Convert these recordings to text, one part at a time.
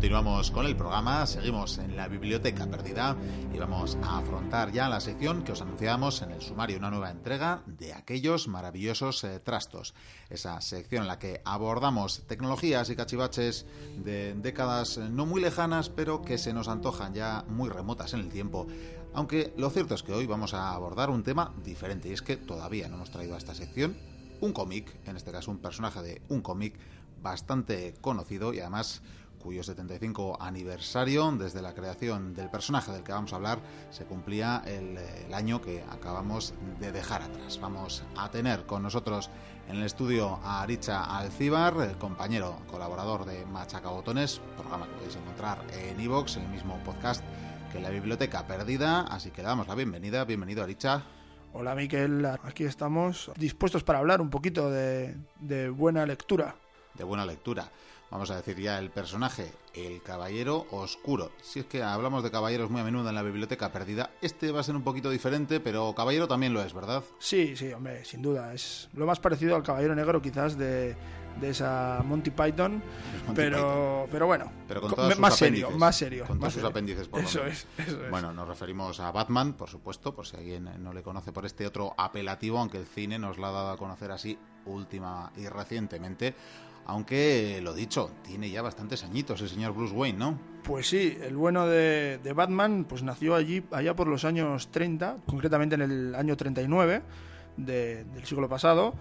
Continuamos con el programa, seguimos en la biblioteca perdida y vamos a afrontar ya la sección que os anunciábamos en el sumario, una nueva entrega de aquellos maravillosos eh, trastos. Esa sección en la que abordamos tecnologías y cachivaches de décadas eh, no muy lejanas, pero que se nos antojan ya muy remotas en el tiempo. Aunque lo cierto es que hoy vamos a abordar un tema diferente y es que todavía no hemos traído a esta sección un cómic, en este caso un personaje de un cómic bastante conocido y además cuyo 75 aniversario desde la creación del personaje del que vamos a hablar se cumplía el, año que acabamos de dejar atrás. Vamos a tener con nosotros en el estudio a Aricha Alcibar, el compañero colaborador de Machaca Botones, programa que podéis encontrar en iVoox, el mismo podcast que la Biblioteca Perdida, así que le damos la bienvenida. Bienvenido Aricha. Hola Miquel, aquí estamos dispuestos para hablar un poquito de, de buena lectura. De buena lectura vamos a decir ya el personaje, el Caballero Oscuro. Si es que hablamos de caballeros muy a menudo en la biblioteca perdida, este va a ser un poquito diferente, pero Caballero también lo es, ¿verdad? Sí, sí, hombre, sin duda. Es lo más parecido al Caballero Negro quizás de, esa Monty Python, pero, pero bueno, pero con todos más serio, más serio. Con todos sus apéndices, por eso es, eso es. Bueno, nos referimos a Batman, por supuesto, por si alguien no le conoce por este otro apelativo, aunque el cine nos lo ha dado a conocer así última y recientemente aunque, lo dicho, tiene ya bastantes añitos el señor Bruce Wayne, ¿no? Pues sí, el bueno de, Batman pues nació allí, allá por los años 30, concretamente en el año 39 del siglo pasado,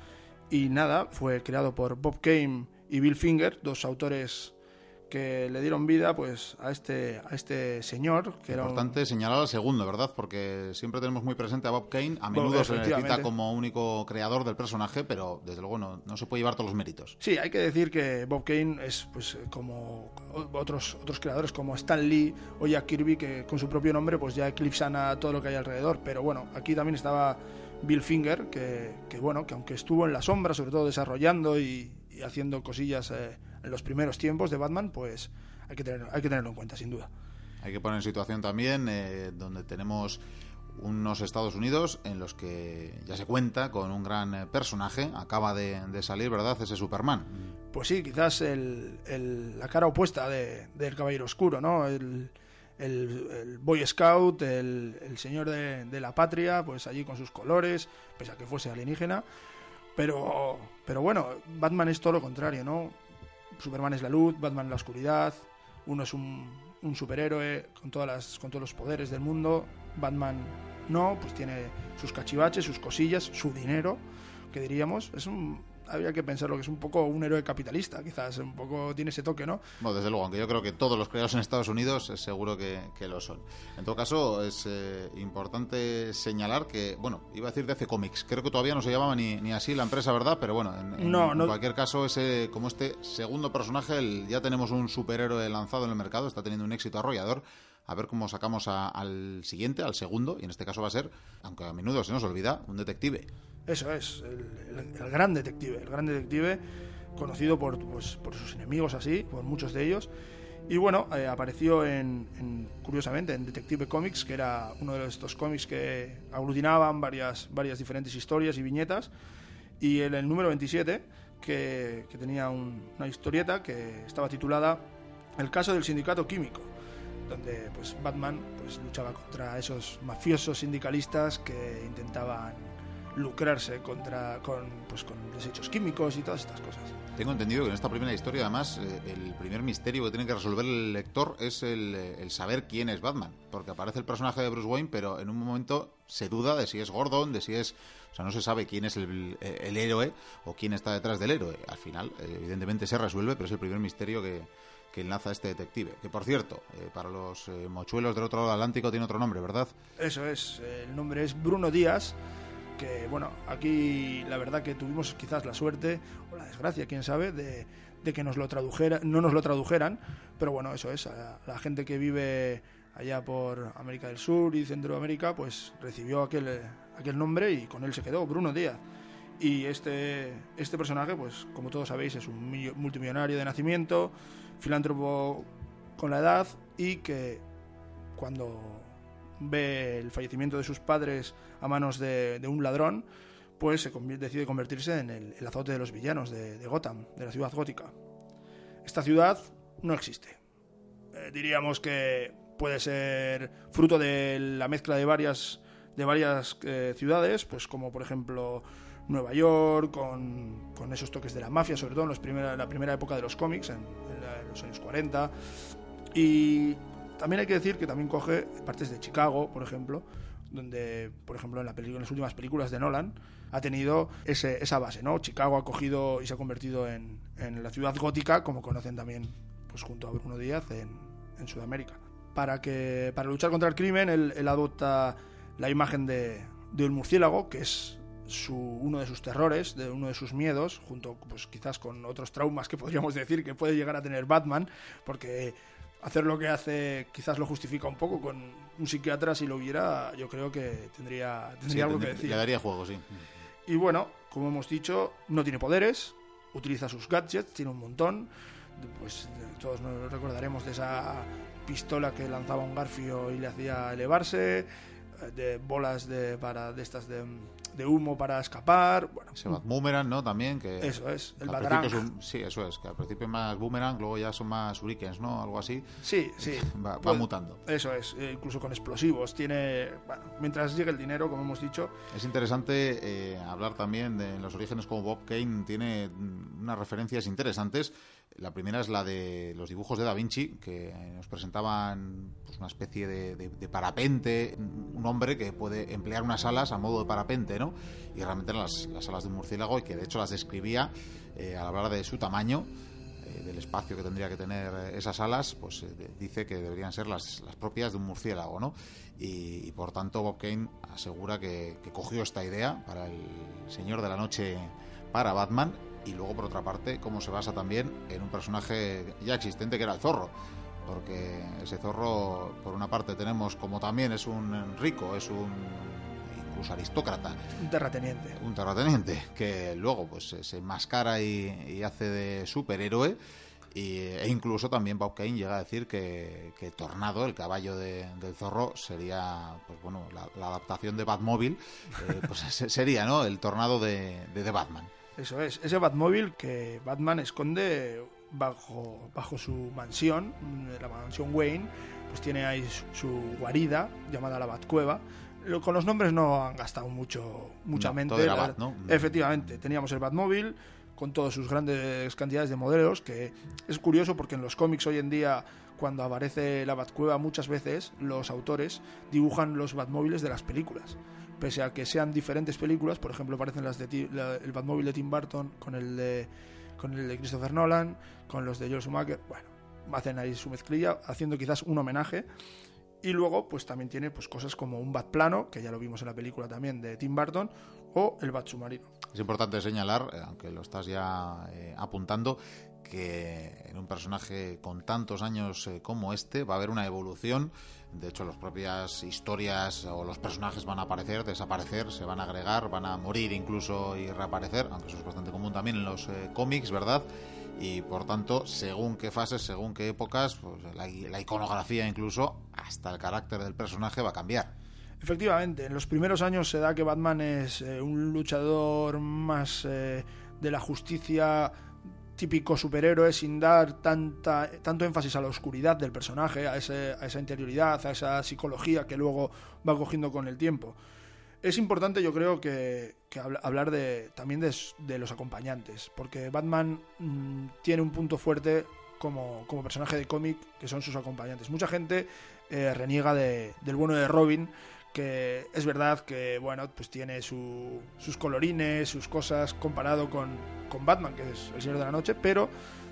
y nada, fue creado por Bob Kane y Bill Finger, dos autores que le dieron vida pues a este a este señor que importante señalar al segundo verdad porque siempre tenemos muy presente a Bob Kane a menudo se le cita como único creador del personaje pero desde luego no, no, se puede llevar todos los méritos. Sí hay que decir que Bob Kane es pues como otros otros creadores como Stan Lee o Jack Kirby que con su propio nombre pues ya eclipsan a todo lo que hay alrededor. Pero bueno aquí también estaba Bill Finger que, que bueno que aunque estuvo en la sombra sobre todo desarrollando y, haciendo cosillas eh, los primeros tiempos de Batman, pues hay que, tener, hay que tenerlo en cuenta, sin duda. Hay que poner en situación también eh, donde tenemos unos Estados Unidos en los que ya se cuenta con un gran eh, personaje, acaba de, salir, ¿verdad? Ese Superman. Pues sí, quizás el, la cara opuesta del Caballero Oscuro, ¿no? El, Boy Scout, el, señor de, de, la patria, pues allí con sus colores, pese a que fuese alienígena. Pero, pero bueno, Batman es todo lo contrario, ¿no? Superman es la luz, Batman la oscuridad, uno es un, un superhéroe con, todas las, con todos los poderes del mundo, Batman no, pues tiene sus cachivaches, sus cosillas, su dinero, que diríamos, es un, habría que pensar lo que es un poco un héroe capitalista, quizás un poco tiene ese toque, ¿no? Bueno, desde luego, aunque yo creo que todos los creados en Estados Unidos es seguro que, lo son. En todo caso, es eh, importante señalar que, bueno, iba a decir DC Comics, creo que todavía no se llamaba ni, ni así la empresa, ¿verdad? Pero bueno, en, cualquier caso, ese, como este segundo personaje, ya tenemos un superhéroe lanzado en el mercado, está teniendo un éxito arrollador a ver cómo sacamos al siguiente, al segundo, y en este caso va a ser, aunque a menudo se nos olvida, un detective. Eso es, el, gran detective, el gran detective conocido por, pues, por sus enemigos así, por muchos de ellos. Y bueno, eh, apareció en, curiosamente en Detective Comics, que era uno de estos cómics que aglutinaban varias, varias diferentes historias y viñetas. Y en el número 27, que, que tenía una historieta que estaba titulada El caso del sindicato químico donde pues Batman pues luchaba contra esos mafiosos sindicalistas que intentaban lucrarse contra con pues con desechos químicos y todas estas cosas. Tengo entendido que en esta primera historia además eh, el primer misterio que tiene que resolver el lector es el, el, saber quién es Batman, porque aparece el personaje de Bruce Wayne, pero en un momento se duda de si es Gordon, de si es, o sea, no se sabe quién es el, el héroe o quién está detrás del héroe. Al final, eh, evidentemente se resuelve, pero es el primer misterio que, que enlaza este detective. Que por cierto, eh, para los eh, mochuelos del otro lado del Atlántico tiene otro nombre, ¿verdad? Eso es, el nombre es Bruno Díaz. Que bueno, aquí la verdad que tuvimos quizás la suerte o la desgracia, quién sabe, de, que nos lo tradujera, no nos lo tradujeran, pero bueno, eso es, la gente que vive allá por América del Sur y Centroamérica, pues recibió aquel, aquel nombre y con él se quedó, Bruno Díaz. Y este, este personaje, pues como todos sabéis, es un multimillonario de nacimiento, filántropo con la edad y que cuando ve el fallecimiento de sus padres a manos de, un ladrón, pues decide convertirse en el, azote de los villanos de, Gotham, de la ciudad gótica. Esta ciudad no existe. eh, diríamos que puede ser fruto de la mezcla de varias, de varias eh, ciudades, pues como por ejemplo Nueva York, con, esos toques de la mafia, sobre todo en la primera época de los cómics, en, en, los años 40. Y también hay que decir que también coge partes de Chicago, por ejemplo, donde, por ejemplo, en, la película, en las últimas películas de Nolan ha tenido esa base, ¿no? Chicago ha cogido y se ha convertido en, en la ciudad gótica, como conocen también pues junto a Bruno Díaz en, Sudamérica. Para, que, para luchar contra el crimen, él, él adopta la imagen de, de un murciélago, que es su, uno de sus terrores, de uno de sus miedos, junto pues quizás con otros traumas que podríamos decir que puede llegar a tener Batman, porque hacer lo que hace quizás lo justifica un poco con un psiquiatra si lo hubiera, yo creo que tendría, tendría Sí, algo tendría- que decir. Le daría juego, sí. Y bueno, como hemos dicho, no tiene poderes, utiliza sus gadgets, tiene un montón. Pues eh, todos nos recordaremos de esa pistola que lanzaba un garfio y le hacía elevarse, de bolas de, para, de estas de, de humo para escapar. Bueno, Bat Boomerang, ¿no? También, que... eso es, el que al Batarang. principio es un- sí, eso es, que al principio es más Boomerang, luego ya son más Shurikens, ¿no? Algo así. Sí, sí. Va, va Pues- mutando. Eso es, eh, incluso con explosivos. Tiene, bueno, mientras llegue el dinero, como hemos dicho, Es interesante eh, hablar también de los orígenes como Bob Kane tiene mm, unas referencias interesantes. La primera es la de los dibujos de Da Vinci, que nos presentaban pues, una especie de, parapente, un hombre que puede emplear unas alas a modo de parapente, ¿no? Y realmente eran las, las alas de un murciélago y que de hecho las describía eh, al hablar de su tamaño eh, del espacio que tendría que tener eh, esas alas, pues eh, dice que deberían ser las, las propias de un murciélago, ¿no? Y, y, por tanto Bob Kane asegura que, que cogió esta idea para el Señor de la Noche para Batman y luego por otra parte cómo se basa también en un personaje ya existente que era el zorro porque ese zorro por una parte tenemos como también es un rico es un incluso aristócrata un terrateniente. un terrateniente que luego pues se- enmascara y, y hace de superhéroe y, e incluso también Bob Kane llega a decir que, que Tornado, el caballo de- del zorro, sería pues bueno la, la adaptación de Batmóvil, eh, pues sería ¿no? el Tornado de, de, de Batman. Eso es, ese Batmóvil que Batman esconde bajo, bajo su mansión, la mansión Wayne, pues tiene ahí su, su guarida llamada la Batcueva. Lo- Con los nombres no han gastado mucho, mucha No, mente. todo era Bat. Efectivamente, teníamos el Batmóvil con todas sus grandes cantidades de modelos, que es curioso porque en los cómics hoy en día, cuando aparece la Batcueva, muchas veces los autores dibujan los Batmóviles de las películas. Pese a que sean diferentes películas, por ejemplo, aparecen las de la- el Batmóvil de Tim Burton con el de, con el de Christopher Nolan, con los de Joel Schumacher, bueno, hacen ahí su mezclilla, haciendo quizás un homenaje. Y luego, pues también tiene pues, cosas como un bat plano, que ya lo vimos en la película también de Tim Burton, o el bat submarino. Es importante señalar, eh, aunque lo estás ya eh, apuntando, que en un personaje con tantos años eh, como este va a haber una evolución. De hecho, las propias historias o los personajes van a aparecer, desaparecer, se van a agregar, van a morir incluso y reaparecer, aunque eso es bastante común también en los eh, cómics, ¿verdad? Y por tanto, según qué fases, según qué épocas, pues la, iconografía incluso, hasta el carácter del personaje va a cambiar. Efectivamente, en los primeros años se da que Batman es eh, un luchador más de la justicia típico superhéroe sin dar tanta, tanto énfasis a la oscuridad del personaje, a, ese- a esa interioridad, a esa psicología que luego va cogiendo con el tiempo. Es importante, yo creo, que, que habla- hablar de, también de los acompañantes, porque Batman mm, tiene un punto fuerte como, como personaje de cómic, que son sus acompañantes. Mucha gente eh, reniega de- del bueno de Robin, que es verdad que bueno pues tiene su- sus colorines sus cosas comparado con, con Batman que es el Señor de la Noche pero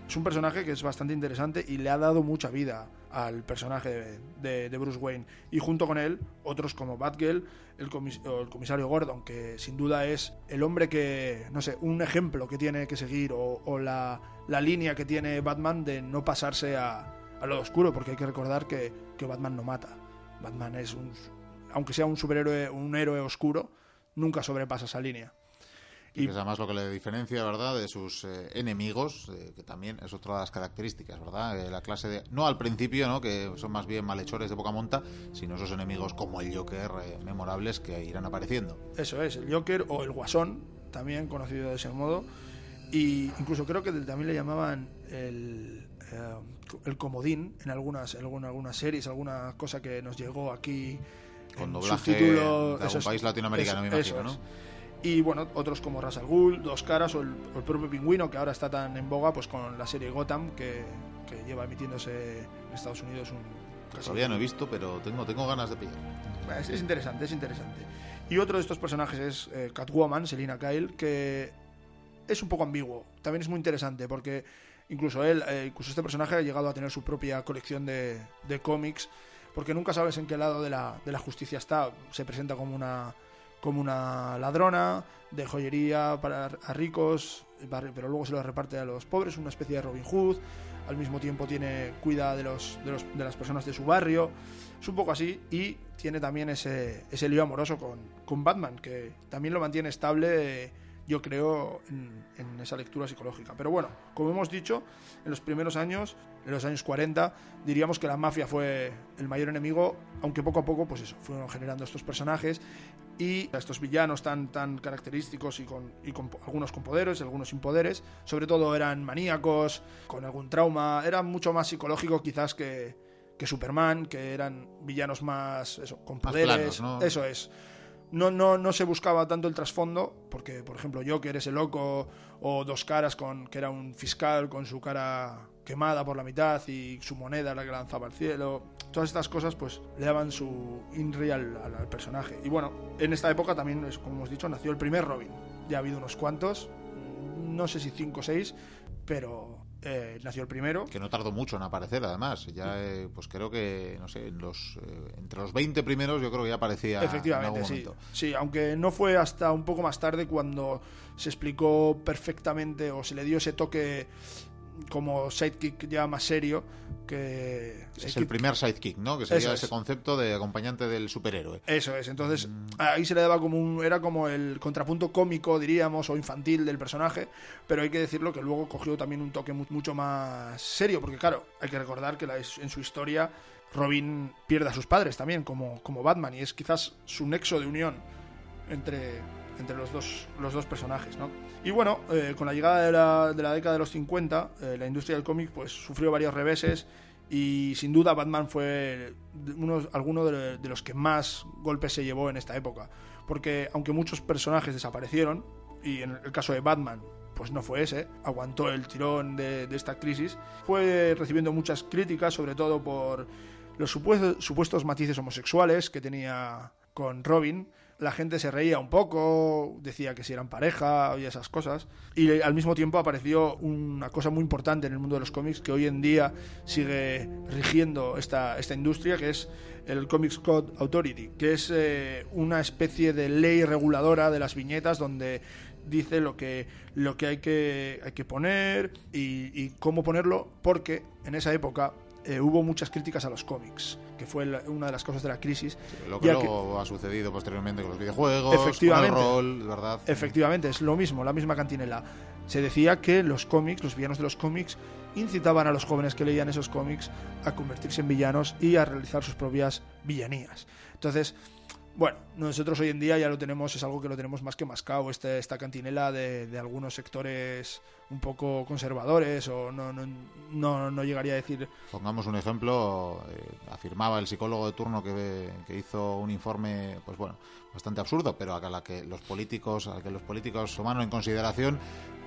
es un personaje que es bastante interesante y le ha dado mucha vida al personaje de, Bruce Wayne. Y junto con él otros como Batgirl el, el comisario Gordon que sin duda es el hombre que no sé un ejemplo que tiene que seguir o, o la, la línea que tiene Batman de no pasarse a, a lo oscuro porque hay que recordar que, que Batman no mata. Batman es un aunque sea un superhéroe, un héroe oscuro, nunca sobrepasa esa línea. Y que es además lo que le diferencia, ¿verdad?, de sus eh, enemigos, eh, que también es otra de las características, ¿verdad? Eh, la clase de. No al principio, ¿no?, que son más bien malhechores de poca monta, sino esos enemigos como el Joker, memorables que irán apareciendo. Eso es, el Joker o el Guasón, también conocido de ese modo. Y incluso creo que también le llamaban el, el comodín en algunas, en algunas series, alguna cosa que nos llegó aquí con doblaje de algún país latinoamericano, me imagino, ¿no? Y bueno, otros como Russell Gould, Dos Caras o el, propio Pingüino, que ahora está tan en boga pues con la serie Gotham, que, que lleva emitiéndose en Estados Unidos un... Todavía no he visto, pero tengo, tengo ganas de pillar. Es, es interesante, es interesante. Y otro de estos personajes es eh, Catwoman, Selina Kyle, que es un poco ambiguo. También es muy interesante porque incluso él, eh, incluso este personaje ha llegado a tener su propia colección de, de cómics, porque nunca sabes en qué lado de la, de la justicia está. Se presenta como una como una ladrona de joyería para a ricos, pero luego se lo reparte a los pobres, una especie de Robin Hood. Al mismo tiempo tiene cuida de, los, de, los, de las personas de su barrio. Es un poco así y tiene también ese, ese lío amoroso con, con Batman, que también lo mantiene estable yo creo, en, esa lectura psicológica. Pero bueno, como hemos dicho, en los primeros años, en los años 40, diríamos que la mafia fue el mayor enemigo, aunque poco a poco, pues eso, fueron generando estos personajes y estos villanos tan, tan característicos y con, y con algunos con poderes, algunos sin poderes, sobre todo eran maníacos, con algún trauma, eran mucho más psicológico quizás que, que Superman, que eran villanos más eso, con poderes, eso es no, no, no se buscaba tanto el trasfondo, porque, por ejemplo, Joker, ese loco, o Dos Caras, con, que era un fiscal con su cara quemada por la mitad y su moneda la que lanzaba al cielo. Todas estas cosas, pues, le daban su in-real al, personaje. Y bueno, en esta época también, como hemos dicho, nació el primer Robin. Ya ha habido unos cuantos, no sé si cinco o seis, pero eh, nació el primero. Que no tardó mucho en aparecer, además. Ya, eh, pues creo que, no sé, los, eh, entre los 20 primeros yo creo que ya aparecía. Efectivamente, sí. Sí, aunque no fue hasta un poco más tarde cuando se explicó perfectamente o se le dio ese toque como sidekick ya más serio que es el primer sidekick no que sería ese concepto de acompañante del superhéroe. Eso es entonces mm. ahí se le daba como un era como el contrapunto cómico diríamos o infantil del personaje pero hay que decirlo que luego cogió también un toque mucho más serio porque claro hay que recordar que en su historia Robin pierde a sus padres también como como Batman y es quizás su nexo de unión entre entre los dos, los dos personajes, ¿no? Y bueno, eh, con la llegada de la, de la, década de los 50, eh, la industria del cómic pues sufrió varios reveses y sin duda Batman fue uno, alguno de, los que más golpes se llevó en esta época. Porque aunque muchos personajes desaparecieron, y en el caso de Batman pues no fue ese, aguantó el tirón de, de esta crisis, fue recibiendo muchas críticas, sobre todo por los supuestos, supuestos matices homosexuales que tenía con Robin, la gente se reía un poco, decía que si eran pareja y esas cosas. Y al mismo tiempo apareció una cosa muy importante en el mundo de los cómics que hoy en día sigue rigiendo esta, esta industria, que es el Comics Code Authority, que es eh, una especie de ley reguladora de las viñetas donde dice lo que, lo que, hay, que hay que poner y, y cómo ponerlo, porque en esa época eh, hubo muchas críticas a los cómics, que fue una de las cosas de la crisis. lo que luego ha sucedido posteriormente con los videojuegos, efectivamente, con el rol, ¿verdad? Efectivamente, es lo mismo, la misma cantinela. Se decía que los cómics, los villanos de los cómics, incitaban a los jóvenes que leían esos cómics a convertirse en villanos y a realizar sus propias villanías. Entonces, bueno, nosotros hoy en día ya lo tenemos, es algo que lo tenemos más que mascado, este, esta cantinela de, algunos sectores un poco conservadores o no, no, no, no llegaría a decir... Pongamos un ejemplo, eh, afirmaba el psicólogo de turno que, que, hizo un informe, pues bueno, bastante absurdo, pero a la que los políticos, a que los políticos tomaron en consideración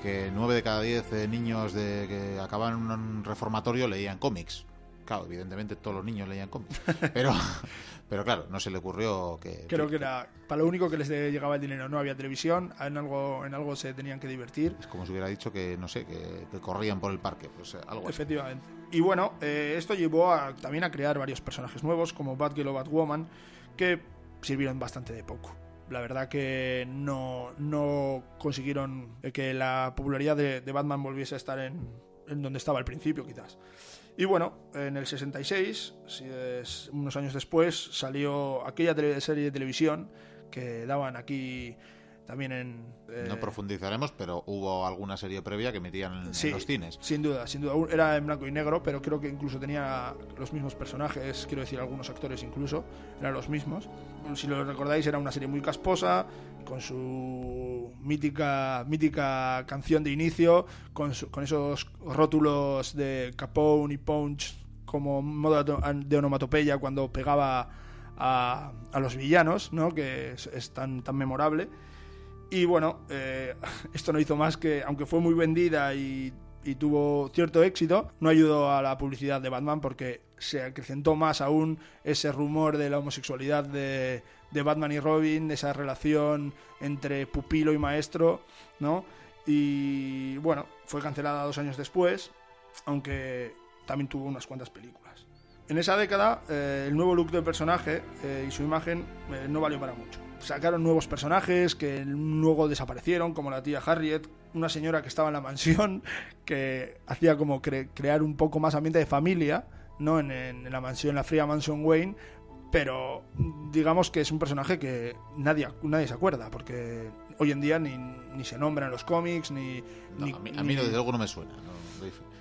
que nueve de cada diez eh, niños de, que acaban en un reformatorio leían cómics. Claro, evidentemente todos los niños leían cómics, pero pero claro, no se le ocurrió que... Creo que, era para lo único que les llegaba el dinero. No había televisión, en algo, en algo se tenían que divertir. Es como si hubiera dicho que, no sé, que, corrían por el parque. Pues eh, algo Efectivamente. Y bueno, eh, esto llevó a, también a crear varios personajes nuevos, como Batgirl o Batwoman, que sirvieron bastante de poco. La verdad que no, no consiguieron que la popularidad de, de Batman volviese a estar en, en donde estaba al principio, quizás. Y bueno, en el 66, unos años después, salió aquella serie de televisión que daban aquí también en... eh, No profundizaremos, pero hubo alguna serie previa que emitían en, en los cines. Sin duda, sin duda. Era en blanco y negro, pero creo que incluso tenía los mismos personajes, quiero decir, algunos actores incluso, eran los mismos. Si lo recordáis, era una serie muy casposa, con su mítica, mítica canción de inicio, con, con esos rótulos de Capone y Punch como modo de onomatopeya cuando pegaba a, a los villanos, ¿no? que es, es tan, tan memorable. Y bueno, eh, esto no hizo más que, aunque fue muy vendida y, y tuvo cierto éxito, no ayudó a la publicidad de Batman porque se acrecentó más aún ese rumor de la homosexualidad de, de Batman y Robin, de esa relación entre pupilo y maestro, ¿no? Y bueno, fue cancelada dos años después, aunque también tuvo unas cuantas películas. En esa década, eh, el nuevo look del personaje eh, y su imagen eh, no valió para mucho. Sacaron nuevos personajes que luego desaparecieron, como la tía Harriet, una señora que estaba en la mansión, que hacía como cre- crear un poco más ambiente de familia, ¿no? En, en- la mansión, la fría mansión Wayne, pero digamos que es un personaje que nadie, nadie se acuerda, porque hoy en día ni, ni se nombra en los cómics, ni... No, ni- a mí, a ni- mí desde luego no me suena. no,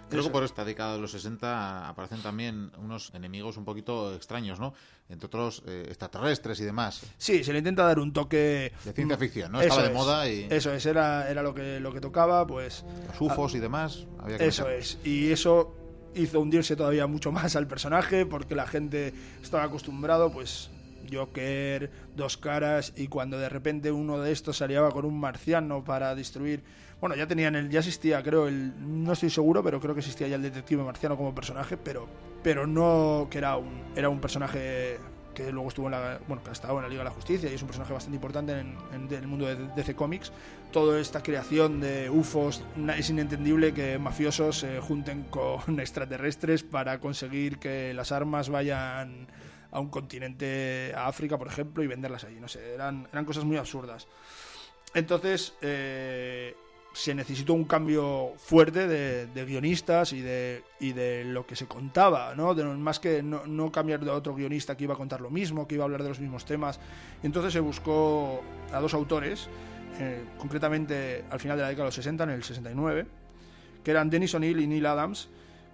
Creo que por esta década de los 60 aparecen también unos enemigos un poquito extraños, ¿no? Entre otros eh, extraterrestres y demás. Sí, se le intenta dar un toque... De ciencia ficción, ¿no? Eso Estaba de es, moda y Eso es, era, era lo, que, lo que tocaba, pues... los UFOs y demás. Había que Eso es, y eso hizo hundirse todavía mucho más al personaje porque la gente estaba acostumbrado, pues Joker, dos caras y cuando de repente uno de estos salía con un marciano para destruir, bueno, ya tenían el ya existía, creo el no estoy seguro, pero creo que existía ya el detective marciano como personaje, pero pero no que era un era un personaje que luego estuvo en la bueno, que ha estado en la Liga de la Justicia y es un personaje bastante importante en, el mundo de DC Comics. Toda esta creación de UFOs es inentendible que mafiosos se junten con extraterrestres para conseguir que las armas vayan a un continente, a África, por ejemplo, y venderlas allí. No sé, eran, eran cosas muy absurdas. Entonces, eh, se necesitó un cambio fuerte de, guionistas y de, y de lo que se contaba, ¿no? Más que no, cambiar de otro guionista que iba a contar lo mismo, que iba a hablar de los mismos temas. Entonces se buscó a dos autores, eh, concretamente al final de la década de los 60, en el 69, que eran Dennis O'Neill y Neil Adams,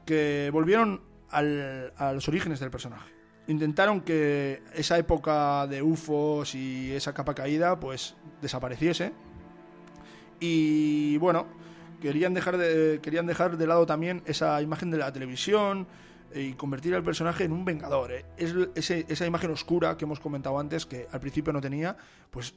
que volvieron a los orígenes del personaje. Intentaron que esa época de UFOs y esa capa caída pues desapareciese y bueno, querían dejar de, querían dejar de lado también esa imagen de la televisión y convertir al personaje en un vengador. ¿eh? Es, ese- esa imagen oscura que hemos comentado antes, que al principio no tenía, pues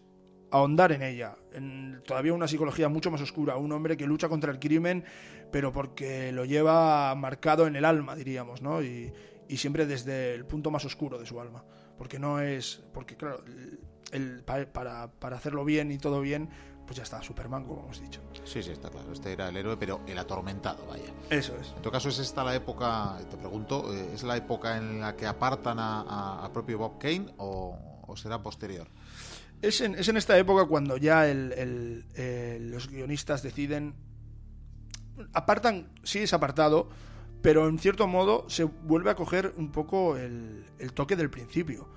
ahondar en ella, en todavía una psicología mucho más oscura, un hombre que lucha contra el crimen, pero porque lo lleva marcado en el alma, diríamos, ¿no? Y, y siempre desde el punto más oscuro de su alma, porque no es, porque claro, el- el- pa- para, para hacerlo bien y todo bien, pues ya está, Superman, como hemos dicho. Sí, sí, está claro. Este era el héroe, pero el atormentado, vaya. Eso es. En tu caso, ¿es esta la época, te pregunto, eh, ¿es la época en la que apartan a, a- a propio Bob Kane o, o será posterior? Es en, es en esta época cuando ya el- el- eh, los guionistas deciden. Apartan, sí es apartado, pero en cierto modo se vuelve a coger un poco el, el toque del principio,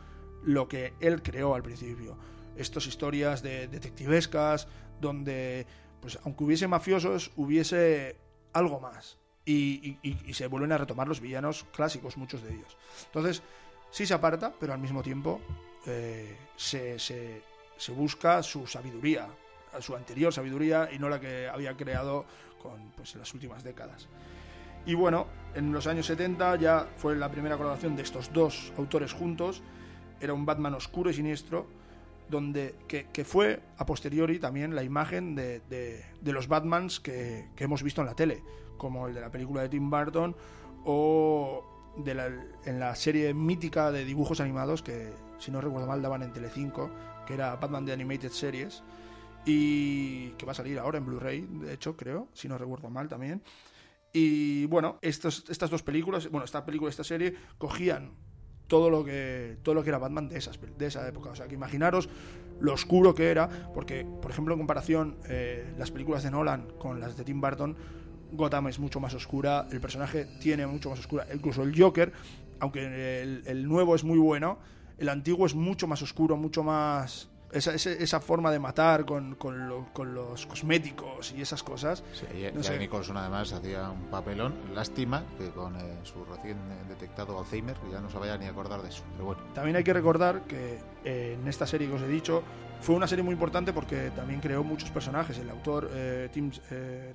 lo que él creó al principio. Estas historias de detectivescas, donde, pues aunque hubiese mafiosos, hubiese algo más. Y, se vuelven a retomar los villanos clásicos, muchos de ellos. Entonces, sí se aparta, pero al mismo tiempo eh, se, se- se busca su sabiduría, su anterior sabiduría y no la que había creado con, pues, las últimas décadas. Y bueno, en los años 70 ya fue la primera colaboración de estos dos autores juntos. Era un Batman oscuro y siniestro, donde, que, fue a posteriori también la imagen de, de- de los Batmans que, que hemos visto en la tele, como el de la película de Tim Burton o de la, en la serie mítica de dibujos animados que, si no recuerdo mal, daban en Telecinco, que era Batman The Animated Series, y que va a salir ahora en Blu-ray, de hecho, creo, si no recuerdo mal también. Y bueno, estos, estas dos películas, bueno, esta película esta serie cogían todo lo que todo lo que era Batman de esas de esa época. O sea, que imaginaros lo oscuro que era, porque, por ejemplo, en comparación, eh, las películas de Nolan con las de Tim Burton, Gotham es mucho más oscura, el personaje tiene mucho más oscura, incluso el Joker, aunque el, el nuevo es muy bueno, el antiguo es mucho más oscuro, mucho más esa, esa, forma de matar con, con, los cosméticos y esas cosas. Sí, no Nicholson además hacía un papelón. Lástima que con eh, su recién detectado Alzheimer ya no se vaya ni a acordar de eso. Pero bueno. También hay que recordar que eh, en esta serie que os he dicho fue una serie muy importante porque también creó muchos personajes. El autor eh, Tim,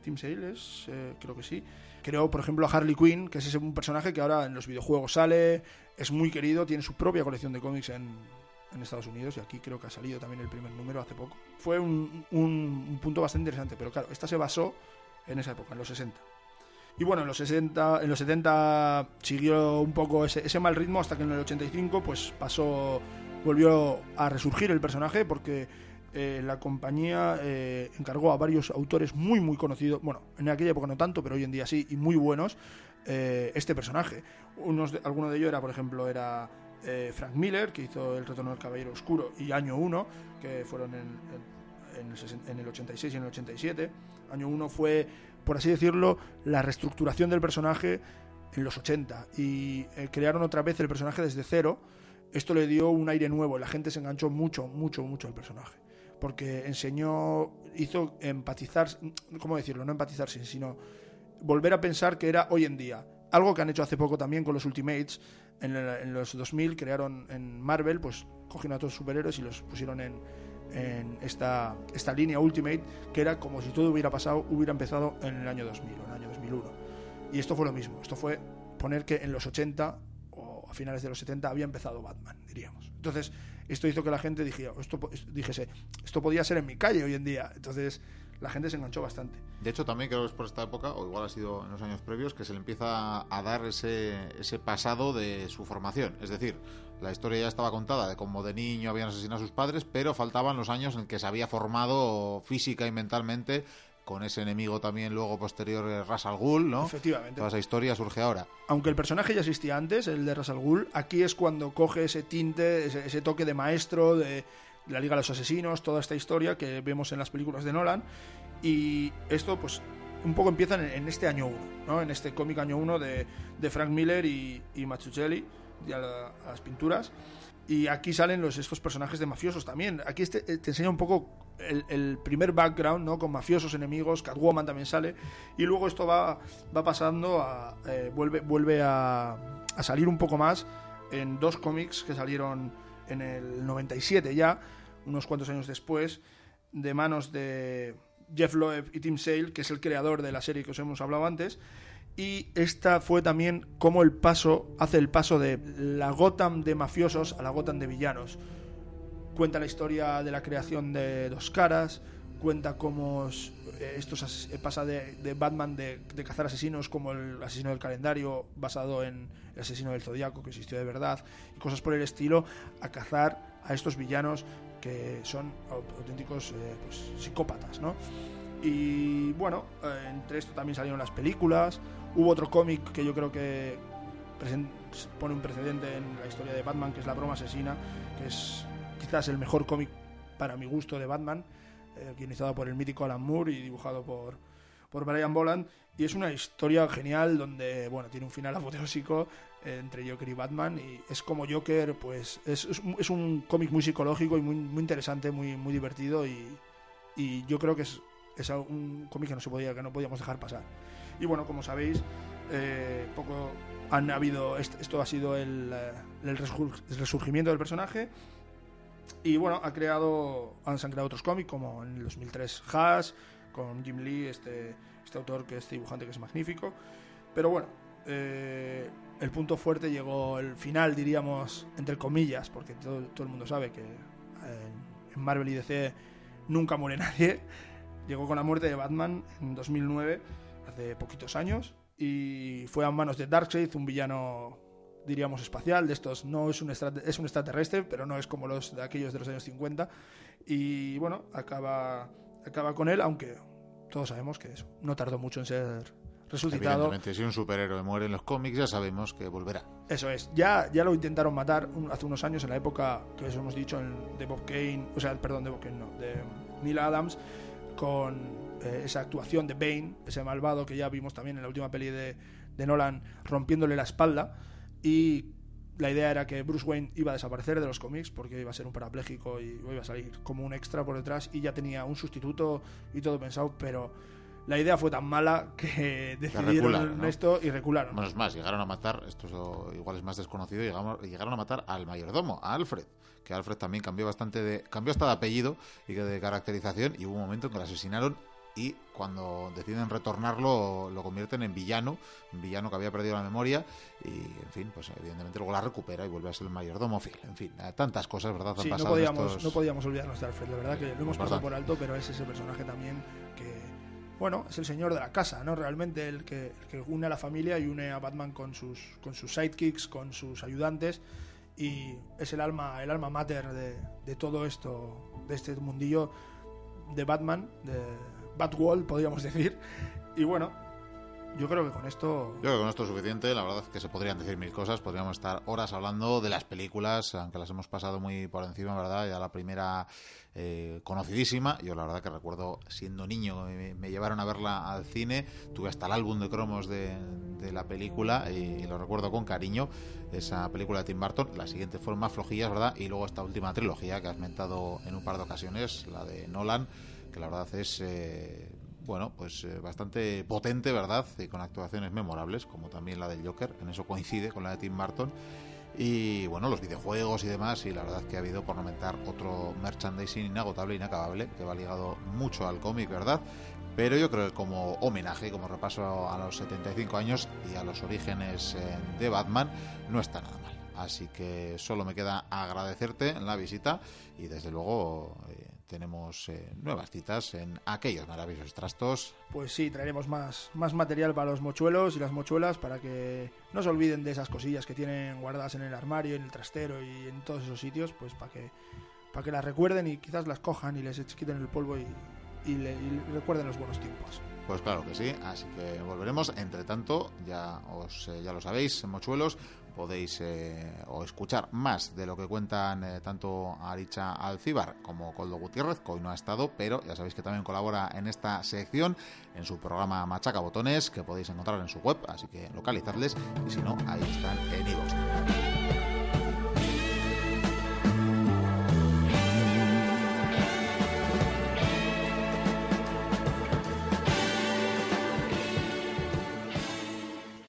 Tim Sales, creo que sí, creó por ejemplo a Harley Quinn, que es ese un personaje que ahora en los videojuegos sale, es muy querido, tiene su propia colección de cómics en en Estados Unidos y aquí creo que ha salido también el primer número hace poco. Fue un, un, punto bastante interesante, pero claro, esta se basó en esa época, en los 60. Y bueno, en los 60, en los 70 siguió un poco ese, mal ritmo hasta que en el 85 pues pasó, volvió a resurgir el personaje porque eh, la compañía eh, encargó a varios autores muy muy conocidos, bueno, en aquella época no tanto, pero hoy en día sí, y muy buenos, eh, este personaje. Unos alguno de ellos era, por ejemplo, era eh, Frank Miller, que hizo El Retorno del Caballero Oscuro, y Año 1, que fueron en, el, 86 y en el 87. Año 1 fue, por así decirlo, la reestructuración del personaje en los 80 y eh, crearon otra vez el personaje desde cero. Esto le dio un aire nuevo, la gente se enganchó mucho, mucho, mucho al personaje. Porque enseñó, hizo empatizar, ¿cómo decirlo? No empatizar, sino volver a pensar que era hoy en día. Algo que han hecho hace poco también con los Ultimates, en, los 2000 crearon en Marvel, pues cogieron a todos los superhéroes y los pusieron en, en esta, esta línea Ultimate, que era como si todo hubiera pasado, hubiera empezado en el año 2000 o en el año 2001. Y esto fue lo mismo, esto fue poner que en los 80 o a finales de los 70 había empezado Batman, diríamos. Entonces, esto hizo que la gente dijera, esto, dijese, esto podía ser en mi calle hoy en día. Entonces, la gente se enganchó bastante. De hecho, también creo que es por esta época, o igual ha sido en los años previos, que se le empieza a dar ese, ese pasado de su formación. Es decir, la historia ya estaba contada de cómo de niño habían asesinado a sus padres, pero faltaban los años en que se había formado física y mentalmente con ese enemigo también luego posterior eh, Ras al Ghul, ¿no? Efectivamente. Toda esa historia surge ahora. Aunque el personaje ya existía antes, el de Ras al Ghul, aquí es cuando coge ese tinte, ese toque de maestro, de la Liga de los Asesinos, toda esta historia que vemos en las películas de Nolan. Y esto, pues, un poco empieza en, este año 1, ¿no? en este cómic año 1 de, de, Frank Miller y, y Mazzucchelli, a, las pinturas. Y aquí salen los, estos personajes de mafiosos también. Aquí este, eh, te enseña un poco el, primer background, ¿no? Con mafiosos enemigos, Catwoman también sale. Y luego esto va, va pasando. Eh, vuelve vuelve a, salir un poco más en dos cómics que salieron en el 97 ya, unos cuantos años después, de manos de Jeff Loeb y Tim Sale, que es el creador de la serie que os hemos hablado antes. Y esta fue también como el paso, hace el paso de la Gotham de mafiosos a la Gotham de villanos. Cuenta la historia de la creación de Dos Caras, cuenta cómo eh, esto pasa de, Batman de, de, cazar asesinos como el asesino del calendario basado en el asesino del zodiaco que existió de verdad y cosas por el estilo a cazar a estos villanos que son auténticos eh, pues, psicópatas, ¿no? Y bueno, eh, entre esto también salieron las películas. Hubo otro cómic que yo creo que pone un precedente en la historia de Batman, que es La Broma Asesina, que es quizás el mejor cómic para mi gusto de Batman, eh, por el mítico Alan Moore y dibujado por, por Brian Boland. Y es una historia genial donde, bueno, tiene un final apoteósico entre Joker y Batman y es como Joker, pues es, es, un cómic muy psicológico y muy, muy interesante, muy, muy divertido y, y yo creo que es, es un cómic que no se podía, que no podíamos dejar pasar. Y bueno, como sabéis, eh, poco han habido, esto ha sido el, eh, el resurgimiento del personaje y bueno, ha creado, han, se han creado otros cómics como en el 2003 Haas, con Jim Lee, este, este autor que es dibujante que es magnífico. Pero bueno, eh, el punto fuerte llegó el final, diríamos, entre comillas, porque todo, el mundo sabe que en Marvel y DC nunca muere nadie. Llegó con la muerte de Batman en 2009, hace poquitos años, y fue a manos de Darkseid, un villano, diríamos, espacial, de estos no es un, es un extraterrestre, pero no es como los de aquellos de los años 50, y bueno, acaba, acaba con él, aunque todos sabemos que eso, no tardó mucho en ser resucitado. Evidentemente, si un superhéroe muere en los cómics, ya sabemos que volverá. Eso es. Ya, ya lo intentaron matar hace unos años, en la época que os hemos dicho, en, de Bob Kane, o sea, perdón, de Bob Kane, no, de Neil Adams, con eh, esa actuación de Bane, ese malvado que ya vimos también en la última peli de, de Nolan, rompiéndole la espalda. Y la idea era que Bruce Wayne iba a desaparecer de los cómics porque iba a ser un parapléjico y iba a salir como un extra por detrás y ya tenía un sustituto y todo pensado, pero la idea fue tan mala que decidieron esto y recularon. Bueno, es más, llegaron a matar, esto igual es más desconocido, llegaron, llegaron a matar al mayordomo, a Alfred, que Alfred también cambió bastante de, cambió hasta de apellido y de caracterización y hubo un momento en que lo asesinaron y cuando deciden retornarlo lo convierten en villano, un villano que había perdido la memoria y en fin, pues evidentemente luego la recupera y vuelve a ser el mayordomo Phil. En fin, tantas cosas, ¿verdad? Sí, no podíamos, no podíamos olvidarnos de Alfred, la verdad que lo hemos pasado por alto, pero es ese personaje también que, bueno, es el señor de la casa, ¿no? Realmente el que, que une a la familia y une a Batman con sus, con sus sidekicks, con sus ayudantes y es el alma, el alma mater de, de todo esto, de este mundillo de Batman, de Batwall, podríamos decir. Y bueno, yo creo que con esto. Yo creo que con esto es suficiente. La verdad es que se podrían decir mil cosas. Podríamos estar horas hablando de las películas, aunque las hemos pasado muy por encima, ¿verdad? Ya la primera eh, conocidísima. Yo la verdad que recuerdo siendo niño, me, llevaron a verla al cine. Tuve hasta el álbum de cromos de, la película y, lo recuerdo con cariño. Esa película de Tim Burton. La siguiente fueron más flojillas, ¿verdad? Y luego esta última trilogía que has mentado en un par de ocasiones, la de Nolan la verdad es eh, bueno, pues eh, bastante potente, ¿verdad? Y con actuaciones memorables, como también la del Joker, en eso coincide con la de Tim Burton. Y bueno, los videojuegos y demás, y la verdad que ha habido, por no mentar, otro merchandising inagotable, inacabable, que va ligado mucho al cómic, ¿verdad? Pero yo creo que como homenaje, como repaso a los 75 años y a los orígenes eh, de Batman, no está nada mal. Así que solo me queda agradecerte la visita y desde luego tenemos eh, nuevas citas en aquellos maravillosos trastos. Pues sí, traeremos más, más material para los mochuelos y las mochuelas para que no se olviden de esas cosillas que tienen guardadas en el armario, en el trastero y en todos esos sitios, pues para que, para que las recuerden y quizás las cojan y les quiten el polvo y, recuerden los buenos tiempos. Pues claro que sí, así que volveremos. Entre tanto, ya, os, eh, ya lo sabéis, mochuelos, podéis eh, o escuchar más de lo que cuentan eh, tanto Aricha Alcibar como Coldo Gutiérrez, que hoy no ha estado, pero ya sabéis que también colabora en esta sección, en su programa Machaca Botones, que podéis encontrar en su web, así que localizadles y si no, ahí están en iVoox.